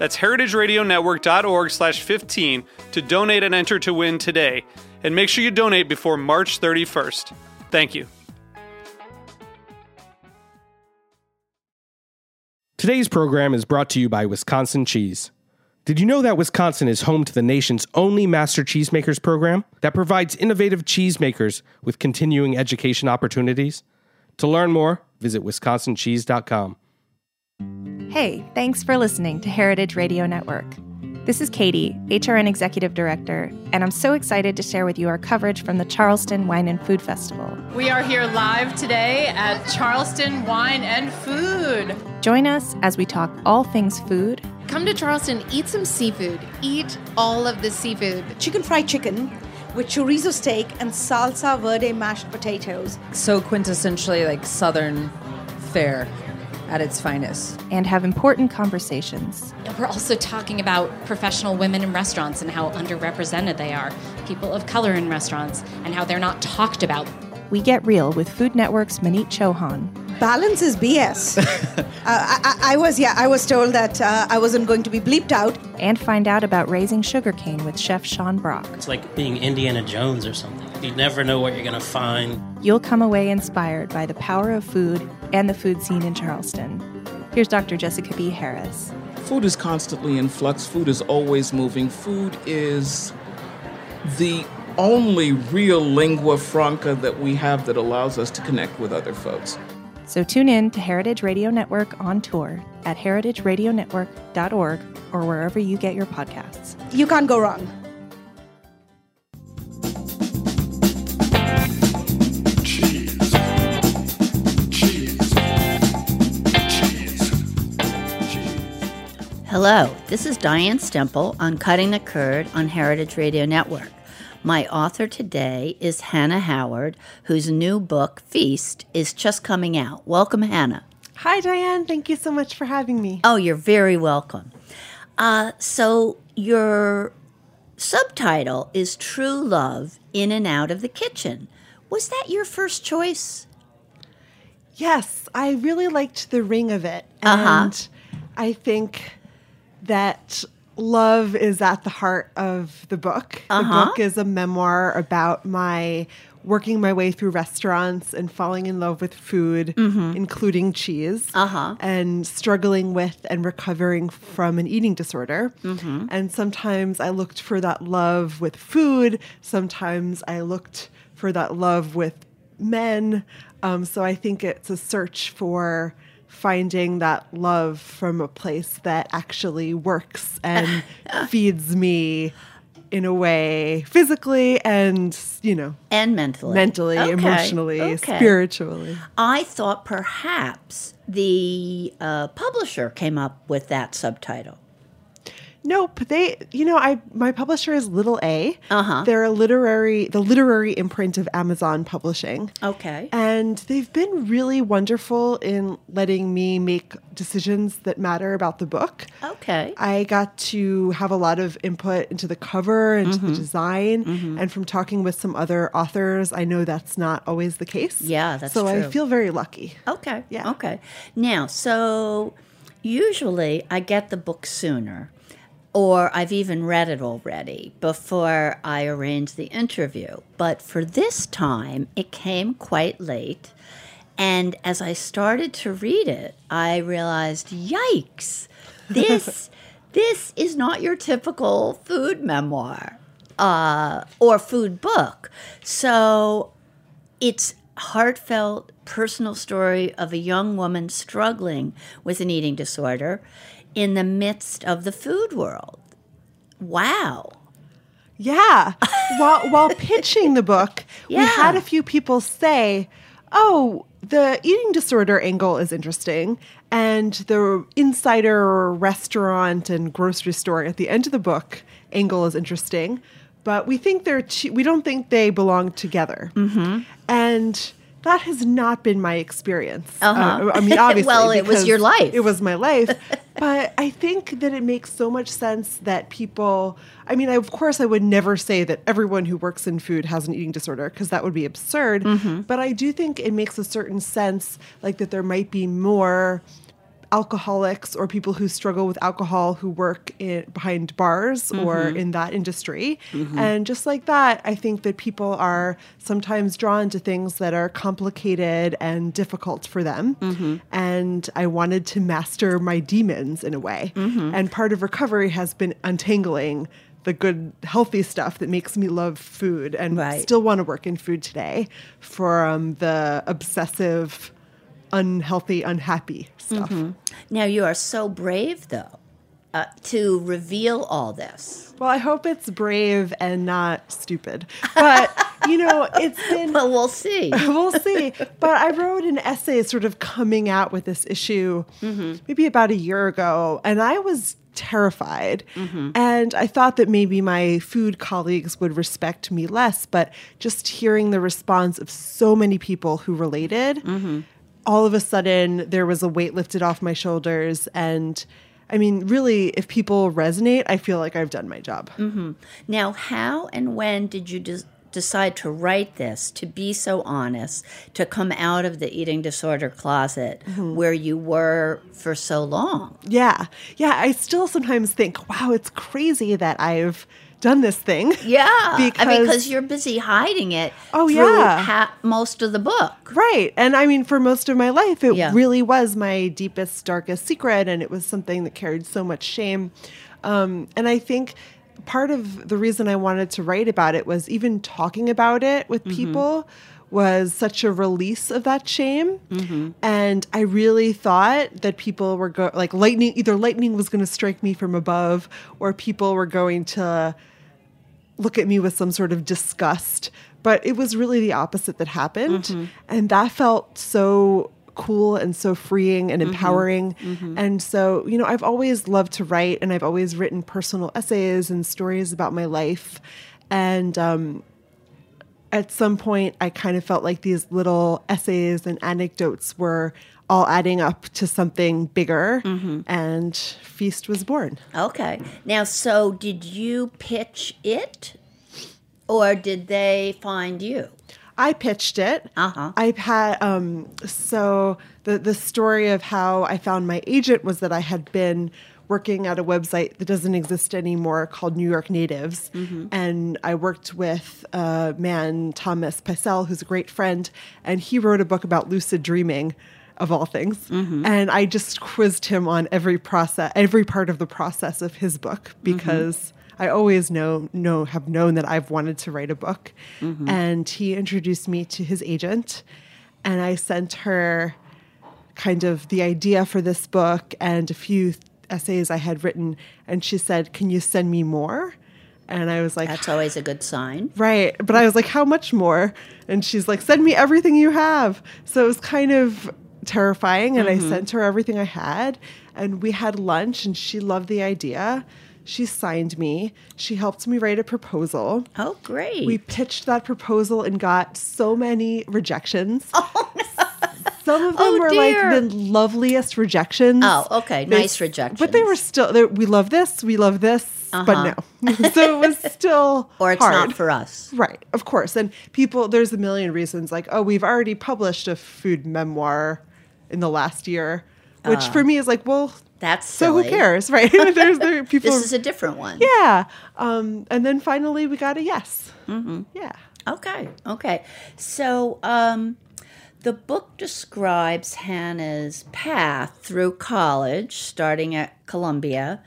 That's heritageradionetwork.org slash 15 to donate and enter to win today. And make sure you donate before March 31st. Thank you. Today's program is brought to you by Wisconsin Cheese. Did you know that Wisconsin is home to the nation's only Master Cheesemakers program that provides innovative cheesemakers with continuing education opportunities? To learn more, visit wisconsincheese.com. Hey, thanks for listening to Heritage Radio Network. This is Katie, HRN Executive Director, and I'm so excited to share with you our coverage from the Charleston Wine and Food Festival. We are here live today at Charleston Wine and Food. Join us as we talk all things food. Come to Charleston, eat some seafood. Eat all of the seafood. Chicken fried chicken with chorizo steak and salsa verde mashed potatoes. So quintessentially like southern fare at its finest. And have important conversations. We're also talking about professional women in restaurants and how underrepresented they are, people of color in restaurants, and how they're not talked about. We get real with Food Network's Maneet Chauhan. Balance is BS. uh, I, I, was, yeah, I was told that uh, I wasn't going to be bleeped out. And find out about raising sugarcane with Chef Sean Brock. It's like being Indiana Jones or something. You never know what you're going to find. You'll come away inspired by the power of food and the food scene in Charleston. Here's Dr. Jessica B. Harris. Food is constantly in flux, food is always moving. Food is the only real lingua franca that we have that allows us to connect with other folks. So tune in to Heritage Radio Network on tour at heritageradionetwork.org or wherever you get your podcasts. You can't go wrong. Hello, this is Diane Stemple on Cutting the Curd on Heritage Radio Network. My author today is Hannah Howard, whose new book, Feast, is just coming out. Welcome, Hannah. Hi, Diane. Thank you so much for having me. Oh, you're very welcome. Uh, so, your subtitle is True Love In and Out of the Kitchen. Was that your first choice? Yes, I really liked the ring of it. Uh-huh. And I think that love is at the heart of the book. Uh-huh. The book is a memoir about my working my way through restaurants and falling in love with food, Mhm. including cheese, Uh-huh. and struggling with and recovering from an eating disorder. Mhm. And sometimes I looked for that love with food. Sometimes I looked for that love with men. Um, so I think it's a search for finding that love from a place that actually works and feeds me in a way physically and you know and mentally mentally Okay, emotionally okay. spiritually I thought perhaps the uh, publisher came up with that subtitle. Nope. They, you know, I my publisher is Little A. Uh-huh. They're a literary, the literary imprint of Amazon Publishing. Okay. And they've been really wonderful in letting me make decisions that matter about the book. Okay. I got to have a lot of input into the cover and to the design. Mhm. And from talking with some other authors, I know that's not always the case. Yeah, that's so I feel very lucky. Okay. Yeah. Okay. Now, so usually I get the book sooner, or I've even read it already before I arrange the interview. But for this time, it came quite late. And as I started to read it, I realized, yikes, this this is not your typical food memoir uh, or food book. So it's heartfelt personal story of a young woman struggling with an eating disorder in the midst of the food world. Wow. Yeah. while while pitching the book, we had a few people say, "Oh, the eating disorder angle is interesting." And the insider restaurant and grocery store at the end of the book angle is interesting, but we think they're two, we don't think they belong together. Mm-hmm. And that has not been my experience. Uh-huh. Uh, I mean, obviously, Well, it was your life. It was my life. but I think that it makes so much sense that people. I mean, I, of course, I would never say that everyone who works in food has an eating disorder because that would be absurd. Mm-hmm. But I do think it makes a certain sense, like that there might be more alcoholics or people who struggle with alcohol who work in, behind bars or Mhm. in that industry. Mhm. And just like that, I think that people are sometimes drawn to things that are complicated and difficult for them. Mhm. And I wanted to master my demons in a way. Mhm. And part of recovery has been untangling the good, healthy stuff that makes me love food and Right. still want to work in food today from the obsessive, unhealthy, unhappy stuff. Mhm. Now you are so brave, though, uh, to reveal all this. Well, I hope it's brave and not stupid. But, you know, it's been. well, we'll see. we'll see. But I wrote an essay sort of coming out with this issue maybe about a year ago, and I was terrified. And I thought that maybe my food colleagues would respect me less, but just hearing the response of so many people who related, all of a sudden there was a weight lifted off my shoulders. And I mean, really, if people resonate, I feel like I've done my job. hmm Now, how and when did you decide to write this, to be so honest, to come out of the eating disorder closet Mhm. where you were for so long? Yeah. Yeah. I still sometimes think, wow, it's crazy that I've done this thing. Yeah, I mean, Because- because you're busy hiding it. Oh, through yeah. ha- most of the book. Right. And I mean, for most of my life, it Yeah. really was my deepest, darkest secret. And it was something that carried so much shame. Um, and I think part of the reason I wanted to write about it was even talking about it with Mhm. people was such a release of that shame. Mm-hmm. And I really thought that people were go- like lightning, either lightning was going to strike me from above or people were going to look at me with some sort of disgust. But it was really the opposite that happened. Mhm. And that felt so cool and so freeing and Mhm. empowering. Mhm. And so, you know, I've always loved to write and I've always written personal essays and stories about my life. And um, at some point, I kind of felt like these little essays and anecdotes were all adding up to something bigger. And Feast was born. Okay. Now, so did you pitch it or did they find you? I pitched it. Uh-huh. I've had um so the the story of how I found my agent was that I had been working at a website that doesn't exist anymore called New York Natives. Mhm. And I worked with a man, Thomas Peisel, who's a great friend, and he wrote a book about lucid dreaming of all things. Mhm. And I just quizzed him on every process, every part of the process of his book because I always know know have known that I've wanted to write a book. Mhm. And he introduced me to his agent and I sent her kind of the idea for this book and a few essays I had written and she said, "Can you send me more?" And I was like, That's always a good sign. Right. But I was like, how much more? And she's like, send me everything you have. So it was kind of terrifying. And Mhm. I sent her everything I had. And we had lunch, and she loved the idea. She signed me. She helped me write a proposal. Oh, great. We pitched that proposal and got so many rejections. Oh, no. Some of them Oh, were dear. like the loveliest rejections. Oh, okay. They- Nice rejections. But they were still, they, we love this, we love this, Uh-huh. but no. so it was still Or it's hard. not for us. Right, of course. And people, there's a million reasons like, oh, we've already published a food memoir in the last year, which Uh, for me is like, well, That's so who cares, right? there's there, people. This is a different one. yeah. Um, and then finally we got a yes. Mm-hmm. Yeah. Okay. Okay. So, um, the book describes Hannah's path through college, starting at Columbia,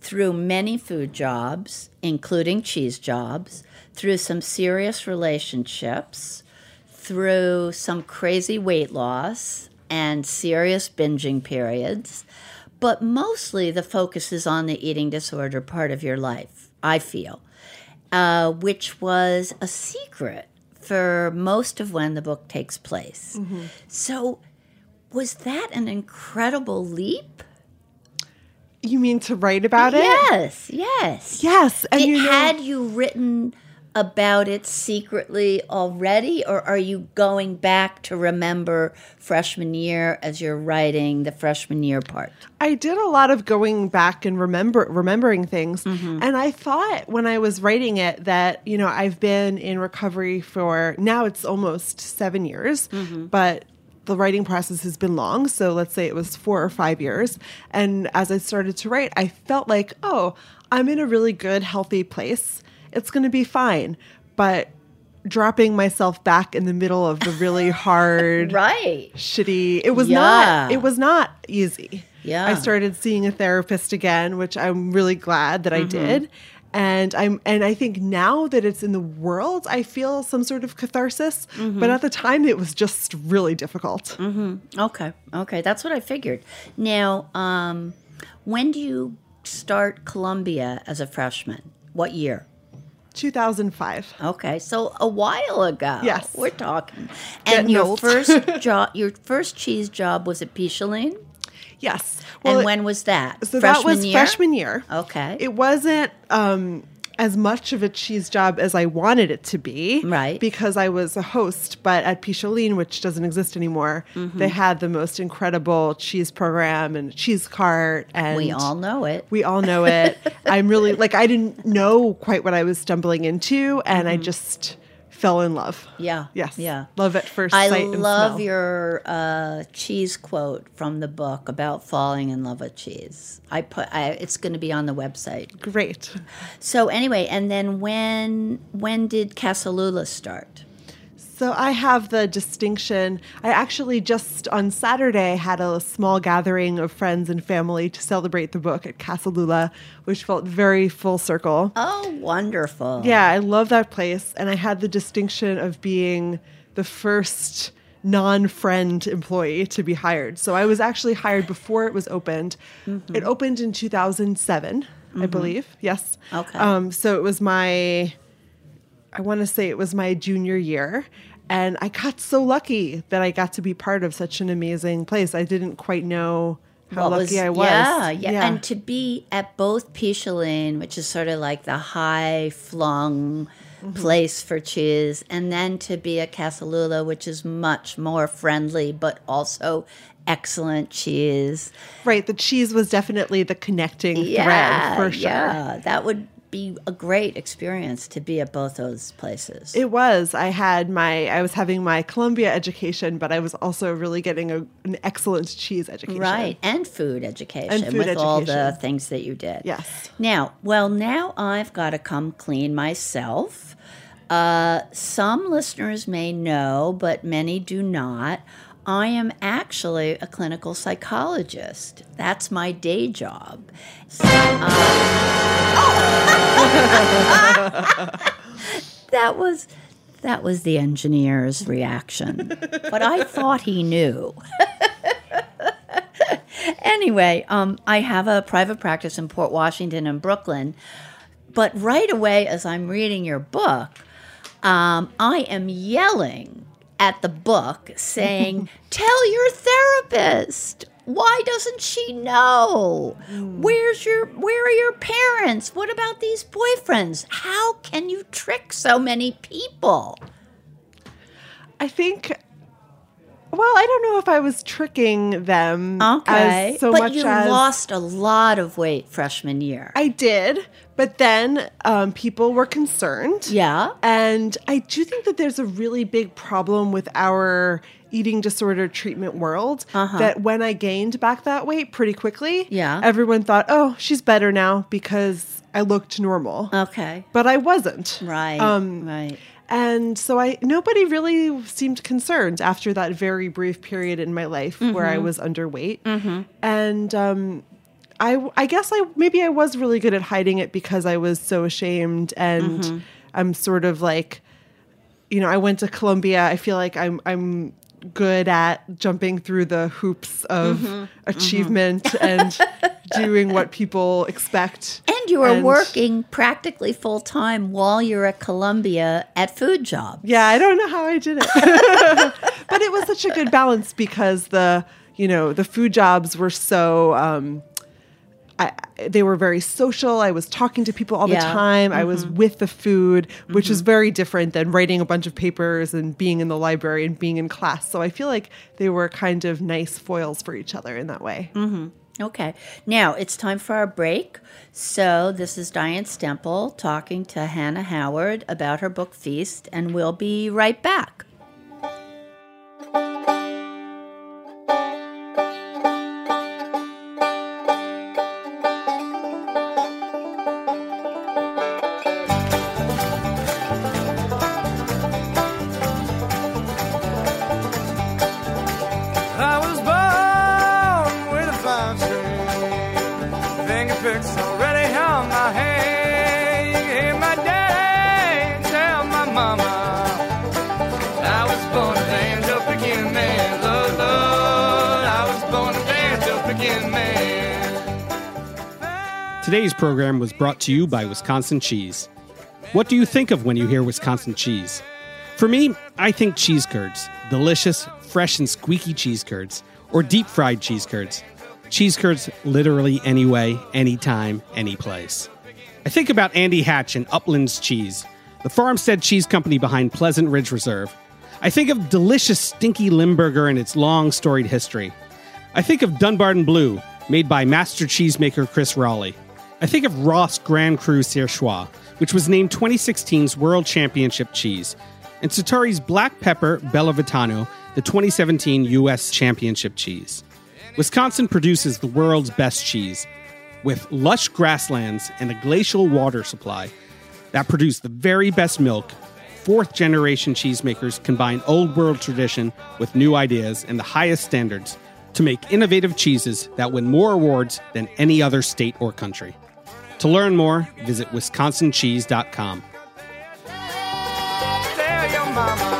through many food jobs, including cheese jobs, through some serious relationships, through some crazy weight loss and serious binging periods, but mostly the focus is on the eating disorder part of your life, I feel, uh, which was a secret for most of when the book takes place. So, was that an incredible leap? You mean to write about it? Yes, yes. Yes, and you know- had you written about it secretly already, or are you going back to remember freshman year as you're writing the freshman year part? I did a lot of going back and remember remembering things. Mm-hmm. And I thought when I was writing it that, you know, I've been in recovery for now it's almost 7 years, Mm-hmm. but the writing process has been long, so let's say it was 4 or 5 years. And as I started to write, I felt like, "Oh, I'm in a really good healthy place. It's going to be fine." But dropping myself back in the middle of the really hard right shitty it was Yeah. not it was not easy Yeah. i started seeing a therapist again which i'm really glad that i Mhm. did and i'm and i think now that it's in the world i feel some sort of catharsis Mhm. but at the time it was just really difficult Mm-hmm. Okay, okay, that's what I figured. Now, um, when do you start Columbia as a freshman? What year? 2005 Okay, so a while ago. Yes. we're talking. Getting And your old. first job, your first cheese job was at Picholine. yes and it- when was that? so that was year? freshman year Okay. it wasn't um as much of a cheese job as I wanted it to be. Right. Because I was a host, but at Picholine, which doesn't exist anymore, Mhm. they had the most incredible cheese program and cheese cart. And We all know it. We all know it. I'm really, like, I didn't know quite what I was stumbling into, and I just fell in love. Yeah. Yes. Yeah. Love at first I sight and love your uh, cheese quote from the book about falling in love with cheese. I put I, it's going to be on the website. Great. So anyway, and then when when did Casellula start? So I have the distinction. I actually just on Saturday had a small gathering of friends and family to celebrate the book at Casellula, which felt very full circle. Oh, wonderful. Yeah, I love that place. And I had the distinction of being the first non friend employee to be hired. So I was actually hired before it was opened. It opened in 2007, I Mhm. believe. Yes. Okay. Um, so it was my, I want to say it was my junior year. And I got so lucky that I got to be part of such an amazing place. I didn't quite know how What lucky I was. Yeah, yeah, and to be at both Picholine, which is sort of like the high flung Mm-hmm. place for cheese, and then to be at Casellula, which is much more friendly, but also excellent cheese. Right. The cheese was definitely the connecting Yeah, thread for sure. yeah, that would be a great experience to be at both those places. It was. I had my, I was having my Columbia education, but I was also really getting a, an excellent cheese education. Right, and food education And food with all the things that you did. Yes. Now, well, now I've got to come clean myself. Uh, some listeners may know, but many do not. I am actually a clinical psychologist. That's my day job. Uh, that was that was the engineer's reaction, but I thought he knew. anyway, um, I have a private practice in Port Washington and Brooklyn. But right away, as I'm reading your book, um, I am yelling at the book saying, Tell your therapist. Why doesn't she know? Hmm. Where's your where are your parents? What about these boyfriends? How can you trick so many people? I think. Well, I don't know if I was tricking them Okay. as so but much you as lost a lot of weight freshman year. I did, but then um, people were concerned. Yeah. And I do think that there's a really big problem with our eating disorder treatment world Uh-huh. that when I gained back that weight pretty quickly, Yeah. everyone thought, oh, she's better now because I looked normal. Okay. But I wasn't. Right. Um, right. And so I nobody really seemed concerned after that very brief period in my life where I Mhm. was underweight. Mhm. And um, I I guess I maybe I was really good at hiding it because I was so ashamed and Mhm. I'm sort of like you know, I went to Columbia. I feel like I'm I'm good at jumping through the hoops of Mhm, mhm. achievement and doing what people expect. And you were And- working practically full time while you're at Columbia at Food jobs. Yeah, I don't know how I did it. but it was such a good balance because the, you know, the food jobs were so um I, they were very social. I was talking to people all Yeah. the time. I was Mhm. with the food, which is Mhm. very different than writing a bunch of papers and being in the library and being in class. So I feel like they were kind of nice foils for each other in that way. hmm Okay. Now it's time for our break. So this is Diane Stemple talking to Hannah Howard about her book Feast, and we'll be right back. Today's program was brought to you by Wisconsin Cheese. What do you think of when you hear Wisconsin cheese? For me, I think cheese curds. Delicious, fresh, and squeaky cheese curds. Or deep fried cheese curds. Cheese curds literally anyway, anytime, any place. I think about Andy Hatch and Uplands Cheese, the farmstead cheese company behind Pleasant Ridge Reserve. I think of delicious stinky Limburger and its long storied history. I think of Dunbarton Blue, made by master cheesemaker Chris Roelli. I think of Roth Grand Cru Surchoix, which was named 2016's World Championship cheese, and Sartori's Black Pepper Bella Vitano, the 2017 U.S. Championship cheese. Wisconsin produces the world's best cheese, with lush grasslands and a glacial water supply that produce the very best milk. Fourth generation cheesemakers combine old world tradition with new ideas and the highest standards to make innovative cheeses that win more awards than any other state or country. To learn more, visit wisconsincheese.com. Tell your mama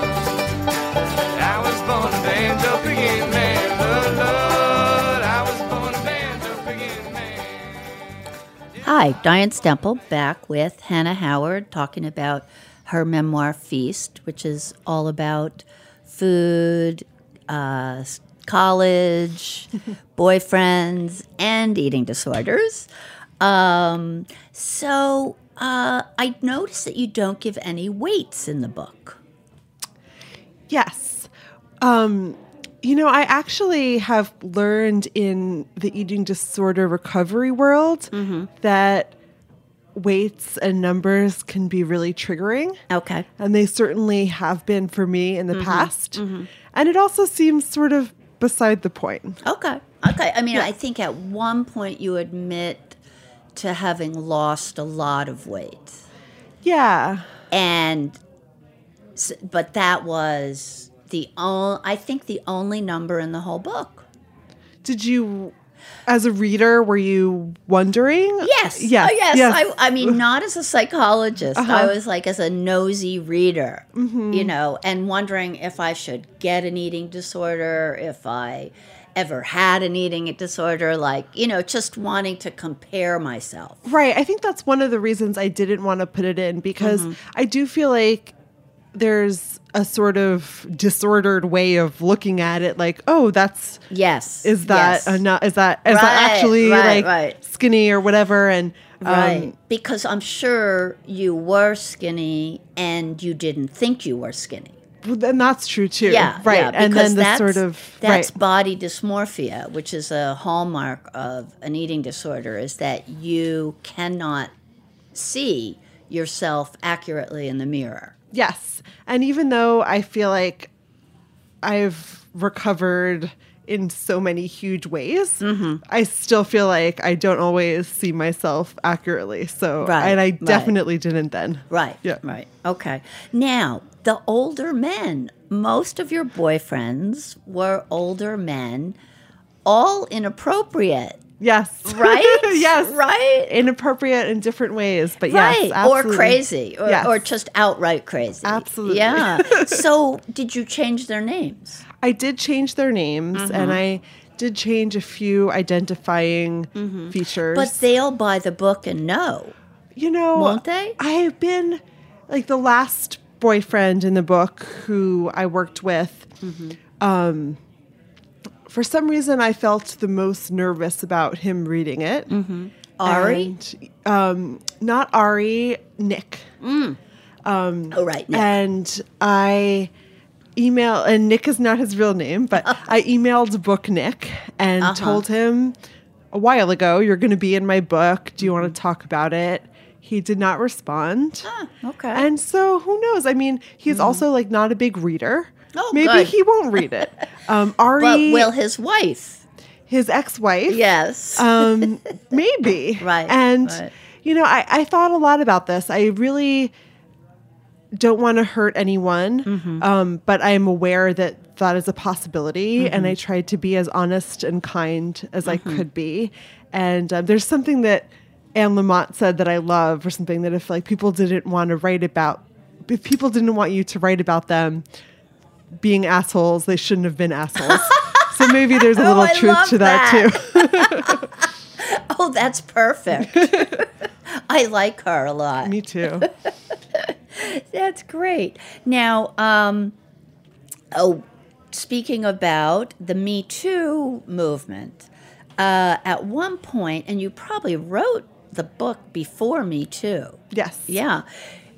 I was born a banjo picking man. Lord, Lord, I was born a banjo picking man. Hi, Diane Stemple back with Hannah Howard talking about her memoir Feast, which is all about food, uh, college, boyfriends, and eating disorders. Um, so uh, I noticed that you don't give any weights in the book. Yes. Um, you know, I actually have learned in the eating disorder recovery world that weights and numbers can be really triggering. Okay. And they certainly have been for me in the Mhm, past. mhm. And it also seems sort of beside the point. Okay. Okay. I mean, Yeah. I think at one point you admit to having lost a lot of weight. Yeah. And, but that was the only, I think the only number in the whole book. Did you, as a reader, were you wondering? Yes. Yes. Oh, yes. I, I mean, not as a psychologist. I Uh-huh. was like as a nosy reader, Mhm. you know, and wondering if I should get an eating disorder, if I ever had an eating disorder, like, you know, just wanting to compare myself. Right. I think that's one of the reasons I didn't want to put it in because Mhm. I do feel like there's a sort of disordered way of looking at it like oh that's yes is that yes. enough is that is Right, that actually right, like right. skinny or whatever and um, Right. because I'm sure you were skinny and you didn't think you were skinny. Then that's true too Yeah, right yeah, and then the that's, sort of that's right. body dysmorphia, which is a hallmark of an eating disorder, is that you cannot see yourself accurately in the mirror. Yes. And even though I feel like I've recovered in so many huge ways, Mm-hmm. I still feel like I don't always see myself accurately. So, Right, and I right. definitely didn't then. Right. Yeah. Right. Okay. Now, the older men, most of your boyfriends were older men, all inappropriate. Yes. Right? yes. Right? Inappropriate in different ways, but right. yes, absolutely. or crazy, or, Yes. or just outright crazy. Absolutely. Yeah. so, did you change their names? I did change their names and Mhm. I did change a few identifying features. But they'll buy the book and know. you know, Won't they? I have been like the last boyfriend in the book who I worked with. Mm-hmm. Um, for some reason, I felt the most nervous about him reading it. Mm-hmm. Ari? And, um, not Ari, Nick. Mm. Um, oh, right. Nick. And I email, and Nick is not his real name, but I emailed Book Nick and Uh-huh. told him a while ago, you're going to be in my book. Do you want to talk about it? He did not respond. Ah, okay. And so who knows? I mean, he's also like not a big reader. Oh, Maybe good. he won't read it. Um, Ari, But will his wife? his ex-wife, Yes. um, maybe. Right, And right. you know, I, I thought a lot about this. I really don't want to hurt anyone, Mm-hmm. um, but I am aware that that is a possibility, and Mhm. I tried to be as honest and kind as I Mhm. could be. And uh, there's something that Anne Lamott said that I love, or something that if like people didn't want to write about, if people didn't want you to write about them being assholes, they shouldn't have been assholes. so maybe there's a Oh, little I truth to that, that. too. Oh, that's perfect. I like her a lot. Me too. That's great. Now, um, oh, speaking about the Me Too movement, uh, at one point, and you probably wrote the book before Me Too. Yes. Yeah.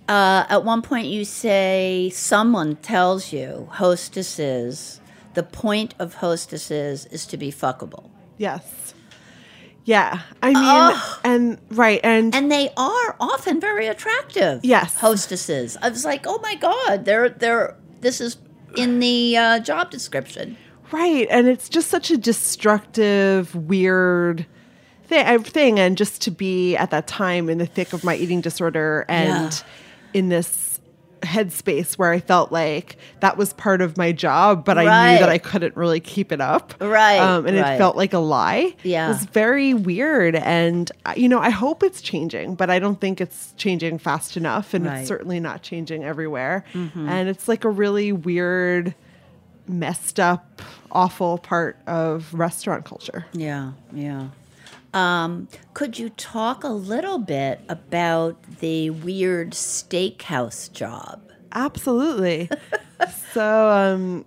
Uh, at one point, you say someone tells you hostesses, the point of hostesses is to be fuckable. Yes. Yeah. I mean, and right. And and they are often very attractive. Yes. hostesses. I was like, oh my god, they're they're. This is in the uh, job description. Right, and it's just such a destructive, weird thing. Thing, and just to be at that time in the thick of my eating disorder and Yeah. in this headspace where I felt like that was part of my job, but I knew that I couldn't really keep it up. Right, um, and right. it felt like a lie. Yeah. it was very weird, and uh, you know, I hope it's changing, but I don't think it's changing fast enough, and Right. it's certainly not changing everywhere. Mhm. And it's like a really weird messed up, awful part of restaurant culture. Yeah, yeah. Um, could you talk a little bit about the weird steakhouse job? Absolutely. so, um,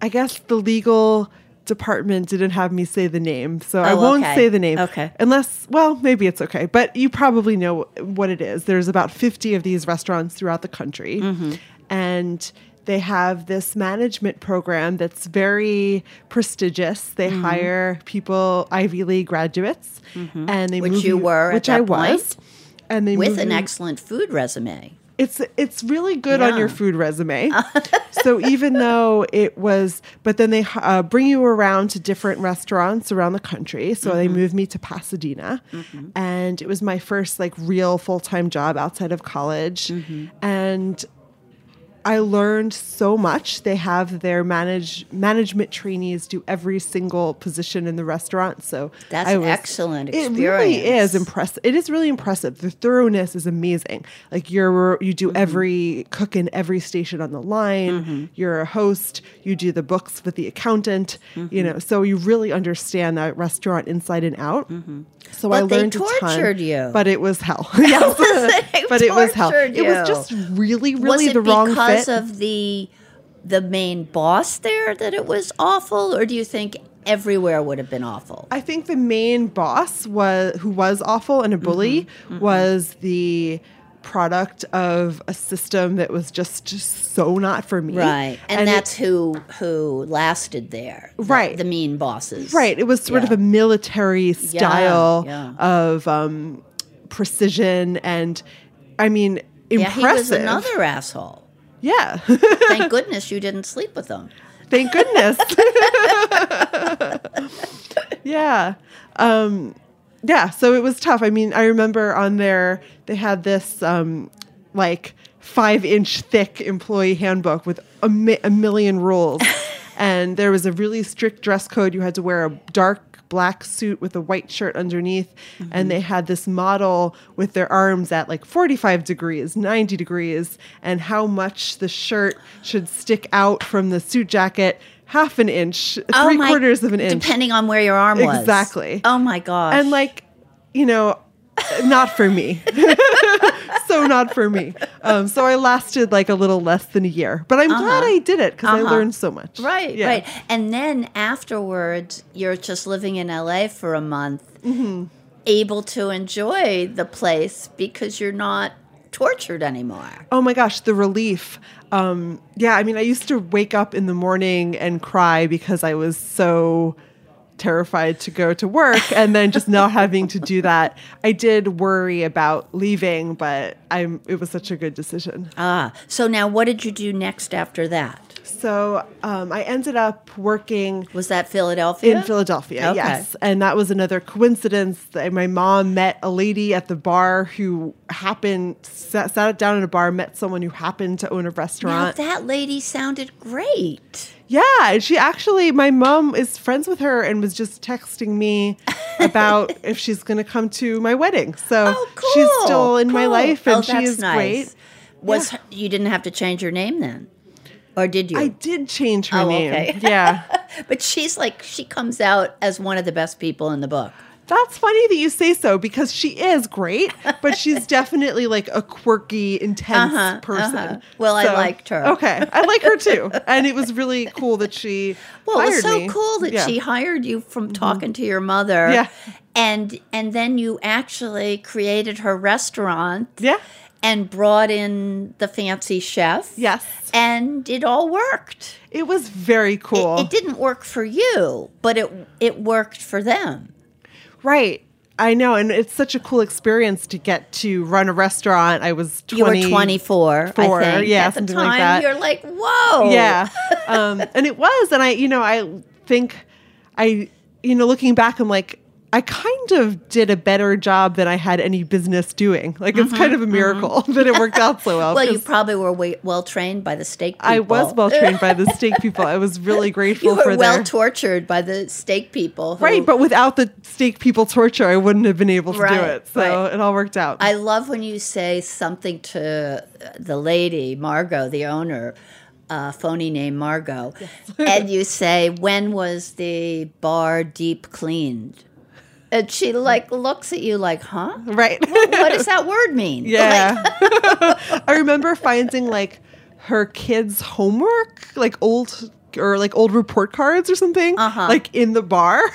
I guess the legal department didn't have me say the name, so I Oh, won't okay. say the name. Okay. Unless, well, maybe it's okay, but you probably know what it is. There's about 50 of these restaurants throughout the country. Mm-hmm. And they have this management program that's very prestigious. They Mhm. hire people, Ivy League graduates, and they Which move you were at which that I was. And they With an you- excellent food resume. it's it's really good on your food resume. so even though it was, but then they uh, bring you around to different restaurants around the country. So they Mhm. moved me to Pasadena, Mhm. and it was my first like real full time job outside of college, Mm-hmm. and. I learned so much. They have their manage management trainees do every single position in the restaurant. So That's I was- excellent It really is impressive. It is really impressive. The thoroughness is amazing. Like you're you Mm-hmm. do every cook in every station on the line. You're a host. You do the books with the accountant. You Mm-hmm. know, so you really understand that restaurant inside and out. So I But they learned a ton, tortured you. but it was hell. yes, but it was hell. tortured It was just really, really it the wrong because fit. of the the main boss there that it was awful, or do you think everywhere would have been awful? I think the main boss was who was awful and a bully Mm-hmm. was the product of a system that was just, just so not for me. Right, and, it- that's who who lasted there. Right. the, mean bosses. right. It was sort of a military style yeah. of um, precision and, I mean, Yeah, impressive. he was another asshole. Yeah. Thank goodness you didn't sleep with them. Thank goodness. yeah. Um, yeah. So it was tough. I mean, I remember on there, they had this um, like five inch thick employee handbook with a, mi- a million rules. and there was a really strict dress code. You had to wear a dark black suit with a white shirt underneath, and mm-hmm. they had this model with their arms at like 45 degrees, 90 degrees, and how much the shirt should stick out from the suit jacket. Half an inch, Oh three my- quarters of an inch. Depending on where your arm was. Exactly. Oh my gosh. And like, you know, not for me. so not for me. Um, so I lasted like a little less than a year, but I'm glad I did it because I Uh-huh. learned so much. Right, Yeah. right. And then afterwards, you're just living in LA for a month, Mm-hmm. able to enjoy the place because you're not tortured anymore. Oh my gosh, the relief. Um, yeah, I mean, I used to wake up in the morning and cry because I was so terrified to go to work and then just not having to do that. I did worry about leaving, but I'm it was such a good decision. Ah, so now what did you do next after that? So um, I ended up working. Was that Philadelphia? In Philadelphia, Okay. yes. And that was another coincidence. That my mom met a lady at the bar who happened sat, sat down in a bar, met someone who happened to own a restaurant. Now that lady sounded great. Yeah, she actually, my mom is friends with her and was just texting me about if she's going to come to my wedding. So she's still in my life and oh, she is nice. great. Was you didn't have to change your name then, or did you? I did change her Oh, name. okay. Yeah. but she's like she comes out as one of the best people in the book. That's funny that you say so because she is great, but she's definitely like a quirky, intense Uh-huh, person. uh-huh. Well, I liked her. Okay, I like her too, and it was really cool that she. Well, it was so me. cool that Yeah. she hired you from talking to your mother. Yeah. And and then you actually created her restaurant. Yeah. And brought in the fancy chef. Yes. And it all worked. It was very cool. It, it didn't work for you, but it it worked for them. Right. I know, and it's such a cool experience to get to run a restaurant. I was 20, You were 24, I four, think. yeah, At the time, like that. you're like, whoa. Yeah, um, and it was, and I, you know, I think I, you know, looking back, I'm like, I kind of did a better job than I had any business doing. Like it's kind of a miracle that it worked out so well. Mm-hmm, Well, you probably were well trained by the steak people. I was well trained by the steak people. I was really grateful You were for well their tortured by the steak people. who- right. But without the steak people torture, I wouldn't have been able to do it. So right. it all worked out. I love when you say something to the lady, Margot, the owner, uh, phony name Margot, and you say, "When was the bar deep cleaned?" And she like looks at you like, "Huh? Right? What, what does that word mean?" Yeah. I remember finding like her kids' homework, like old or like old report cards or something, Uh-huh. like in the bar.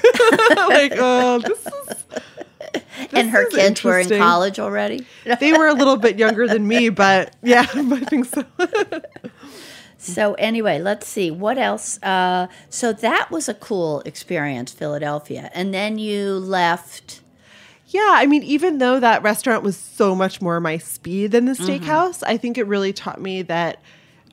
like, oh, this is. and her kids were in college already. They were a little bit younger than me, but yeah, I think so. So anyway, let's see what else. Uh, so that was a cool experience, Philadelphia, and then you left. Yeah, I mean, even though that restaurant was so much more my speed than the steakhouse, I think it really taught me that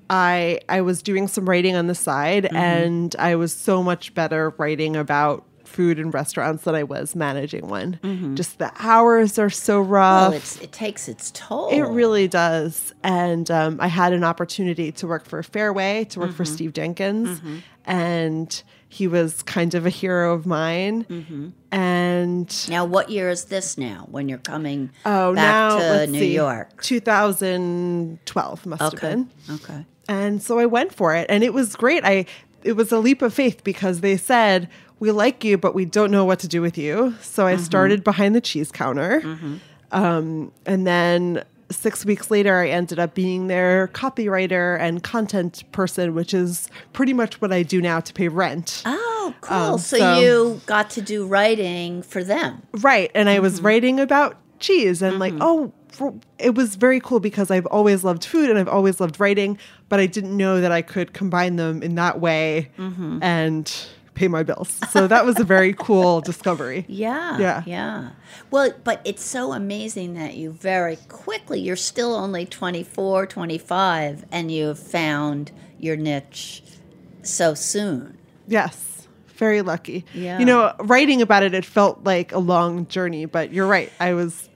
I I was doing some writing on the side, and I was so much better writing about food and restaurants than I was managing one. Just the hours are so rough. It takes its toll. It really does. And um, I had an opportunity to work for Fairway, to work for Mm-hmm. Steve Jenkins. And he was kind of a hero of mine. Mm-hmm. And Now, what year is this now? When you're coming oh, back now to New see, York? 2012 must have been. Okay. And so I went for it, and it was great. I it was a leap of faith because they said we like you, but we don't know what to do with you. So I mm-hmm. started behind the cheese counter, mm-hmm. um, and then six weeks later, I ended up being their copywriter and content person, which is pretty much what I do now to pay rent. Oh, um, cool. Um, so, so- you got to do writing for them. Right. And I was mm-hmm. writing about cheese and like, oh, for, it was very cool because I've always loved food and I've always loved writing, but I didn't know that I could combine them in that way and pay my bills. So that was a very cool discovery. Yeah. Yeah. Yeah. Well, but it's so amazing that you very quickly, you're still only 24, 25, and you've found your niche so soon. Yes. Very lucky. Yeah. You know, writing about it, it felt like a long journey, but you're right. I was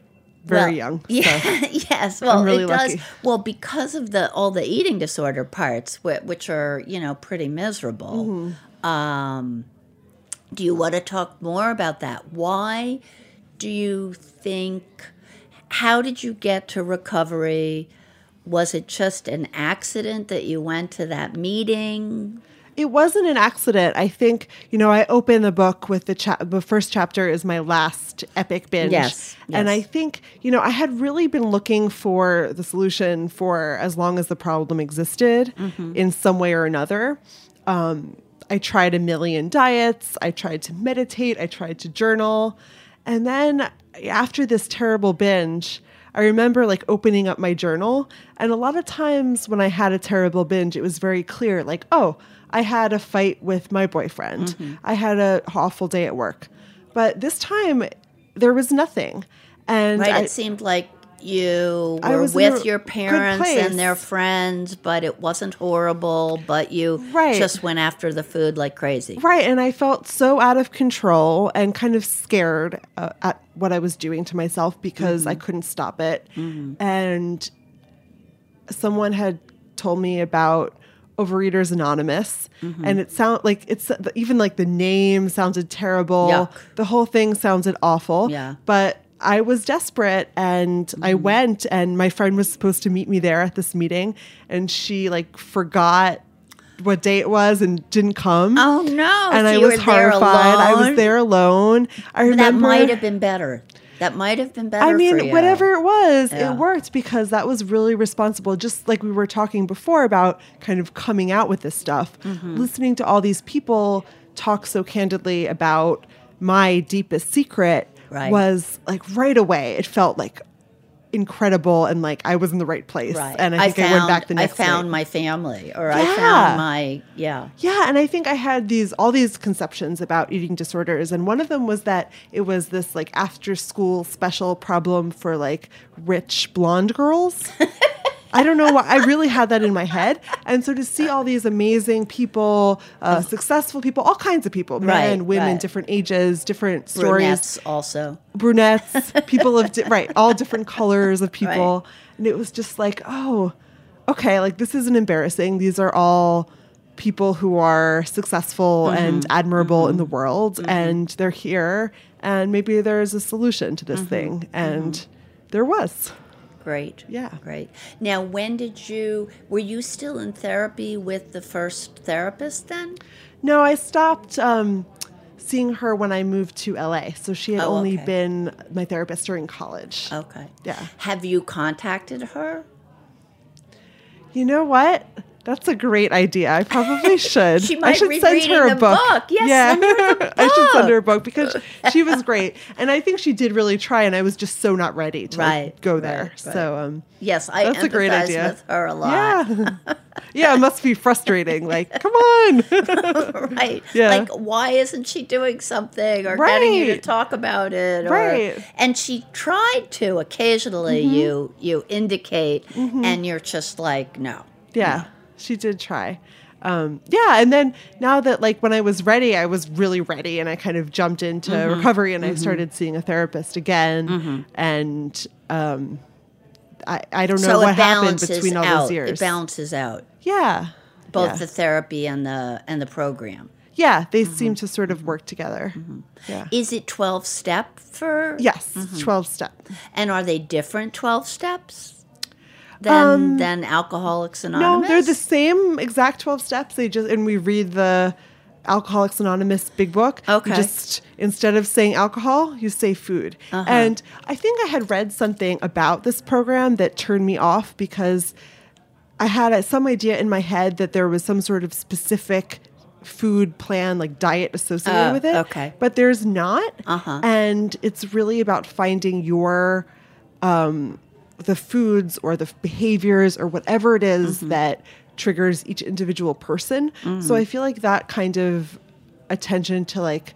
very Well, young. so Yeah, yes. Well, really it does. lucky. Well, because of the all the eating disorder parts, whi- which are you know pretty miserable. Mm-hmm. Um, do you want to talk more about that? Why do you think? How did you get to recovery? Was it just an accident that you went to that meeting? It wasn't an accident. I think, you know, I open the book with the cha- the first chapter is my last epic binge. Yes, And I think, you know, I had really been looking for the solution for as long as the problem existed Mm-hmm. in some way or another. Um, I tried a million diets. I tried to meditate. I tried to journal. And then after this terrible binge, I remember like opening up my journal. And a lot of times when I had a terrible binge, it was very clear like, oh, I had a fight with my boyfriend. Mm-hmm. I had an awful day at work. But this time, there was nothing. And right. I, it seemed like you were with your parents and their friends, but it wasn't horrible. But you Right. just went after the food like crazy. Right. And I felt so out of control and kind of scared uh, at what I was doing to myself because I mm-hmm. couldn't stop it. Mm-hmm. And someone had told me about Overeaters Anonymous, mm-hmm. and it sound like it's even like the name sounded terrible. Yuck. The whole thing sounded awful. Yeah. But I was desperate and I went and my friend was supposed to meet me there at this meeting and she like forgot what day it was and didn't come. Oh no! And So I was horrified. I was there alone. I remember That might have been better. That might have been better. I mean, whatever it was, Yeah. it worked because that was really responsible. Just like we were talking before about kind of coming out with this stuff, Mm-hmm. listening to all these people talk so candidly about my deepest secret Right. was like right away. It felt like incredible and like I was in the right place. Right. And I think I, found, went back the next I found night. my family, or I found my yeah. Yeah, and I think I had these all these conceptions about eating disorders, and one of them was that it was this like after school special problem for like rich blonde girls. I don't know why I really had that in my head, and so to see all these amazing people, uh, successful people, all kinds of people, men, Right, women, right. different ages, different stories, Brunettes also. brunettes, people of di- right, all different colors of people, and it was just like, oh, okay, like this isn't embarrassing. These are all people who are successful mm-hmm. and admirable in mm-hmm. the world, mm-hmm. and they're here, and maybe there's a solution to this thing, and there was. Great. Yeah. Great. Now, when did you, were you still in therapy with the first therapist then? No, I stopped um, seeing her when I moved to LA, so she had Oh, only okay. been my therapist during college. Okay. Yeah. Have you contacted her? You know what? That's a great idea. I probably should. She I should send her a book. book. Yes, yeah. the I should send her a book. book because she was great, and I think she did really try. And I was just so not ready to like, go right, there. right. So um, Yes, I that's a great idea. with her a lot. Yeah, yeah. It must be frustrating. Like, come on. right. Yeah. Like, why isn't she doing something or getting you to talk about it? Or, Right. And she tried to. Occasionally, Mhm. you you indicate, Mhm. and you're just like, no. Yeah, she did try. Um, yeah, and then now that like when I was ready, I was really ready, and I kind of jumped into Mhm. recovery, and I Mhm. started seeing a therapist again, Mhm. and um, I I don't know so what happened between all out. those years. It balances out. yeah, Both yeah. the therapy and the and the program. yeah, they Mm-hmm. seem to sort of work together. Yeah. Is it twelve step for? Yes, Mhm. twelve step. And are they different twelve steps than Um, than Alcoholics Anonymous? No, they're the same exact 12 steps. They just and we read the Alcoholics Anonymous big book. You Okay. just instead of saying alcohol, you say food. Uh-huh. And I think I had read something about this program that turned me off because I had uh, some idea in my head that there was some sort of specific food plan like diet associated Oh, with it. okay. But there's not. Uh-huh. And it's really about finding your um, the foods or the behaviors or whatever it is Mm-hmm. that triggers each individual person. So Mhm. I feel like that kind of attention to like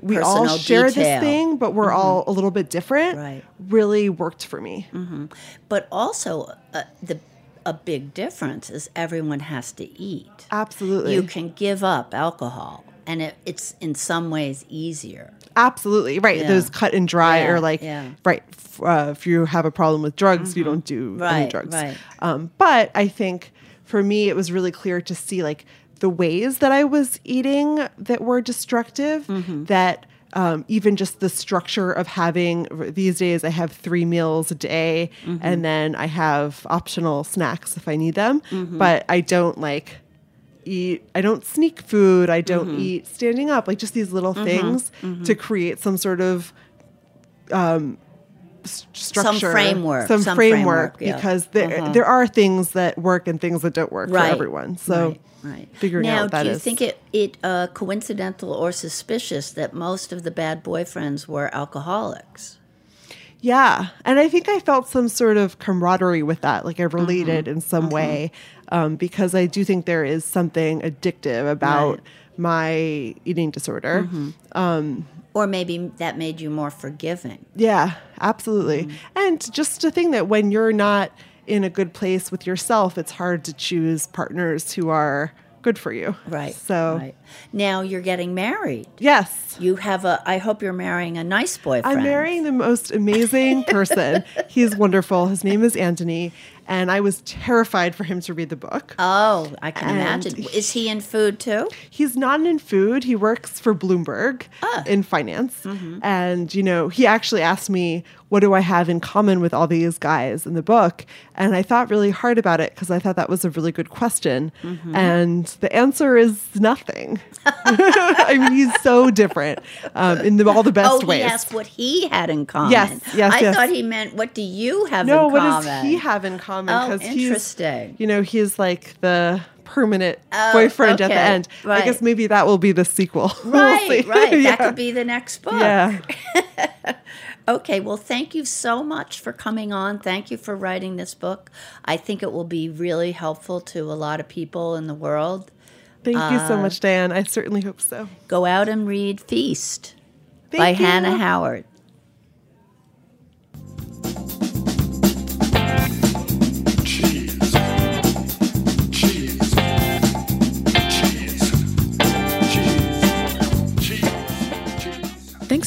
we all share detail. this thing, but we're Mhm. all a little bit different. Right. Really worked for me. hmm But also, uh, the a big difference is everyone has to eat. Absolutely. You can give up alcohol and it, it's in some ways easier. Absolutely right. Yeah. Those cut and dry, Yeah, or like yeah. right. Uh, if you have a problem with drugs, you don't do any Right, drugs. right. Um, but I think for me, it was really clear to see like the ways that I was eating that were destructive. Mm-hmm. That um, even just the structure of having these days, I have three meals a day, Mm-hmm. and then I have optional snacks if I need them. Mm-hmm. But I don't like eat i don't sneak food i don't Mm-hmm. eat standing up like just these little things to create some sort of um s- structure some framework, some, some framework, framework, yeah. because there Uh-huh. there are things that work and things that don't work Right, for everyone so right, right. figuring now, out that do you is. think it it uh, coincidental or suspicious that most of the bad boyfriends were alcoholics? Yeah. And I think I felt some sort of camaraderie with that. Like I related Mm-hmm. in some way um, because I do think there is something addictive about Right. my eating disorder. Mm-hmm. Um, Or maybe that made you more forgiving. yeah, absolutely. Mm-hmm. And just to think that when you're not in a good place with yourself, it's hard to choose partners who are good for you. Right. So, Right. Now you're getting married. yes. You have a. I hope you're marrying a nice boyfriend. I'm marrying the most amazing person. He's wonderful. His name is Anthony. And I was terrified for him to read the book. Oh, I can And imagine. Is he in food too? He's not in food. He works for Bloomberg Ah. in finance. Mm-hmm. And, you know, he actually asked me, what do I have in common with all these guys in the book? And I thought really hard about it because I thought that was a really good question. Mm-hmm. And the answer is nothing. I mean, he's so different um, in the, all the best oh, ways. he asked what he had in common. Yes, yes, I yes. thought he meant what do you have no, in what does he have in common? Oh, he's, interesting. you know, he's like the permanent Oh, boyfriend at the okay, end. I guess maybe that will be the sequel. We'll Right, see. right. Yeah. That could be the next book. Yeah. Okay, well, thank you so much for coming on. Thank you for writing this book. I think it will be really helpful to a lot of people in the world. Thank you so Uh, much, Dan. I certainly hope so. Go out and read Feast Thank by you. Hannah Howard.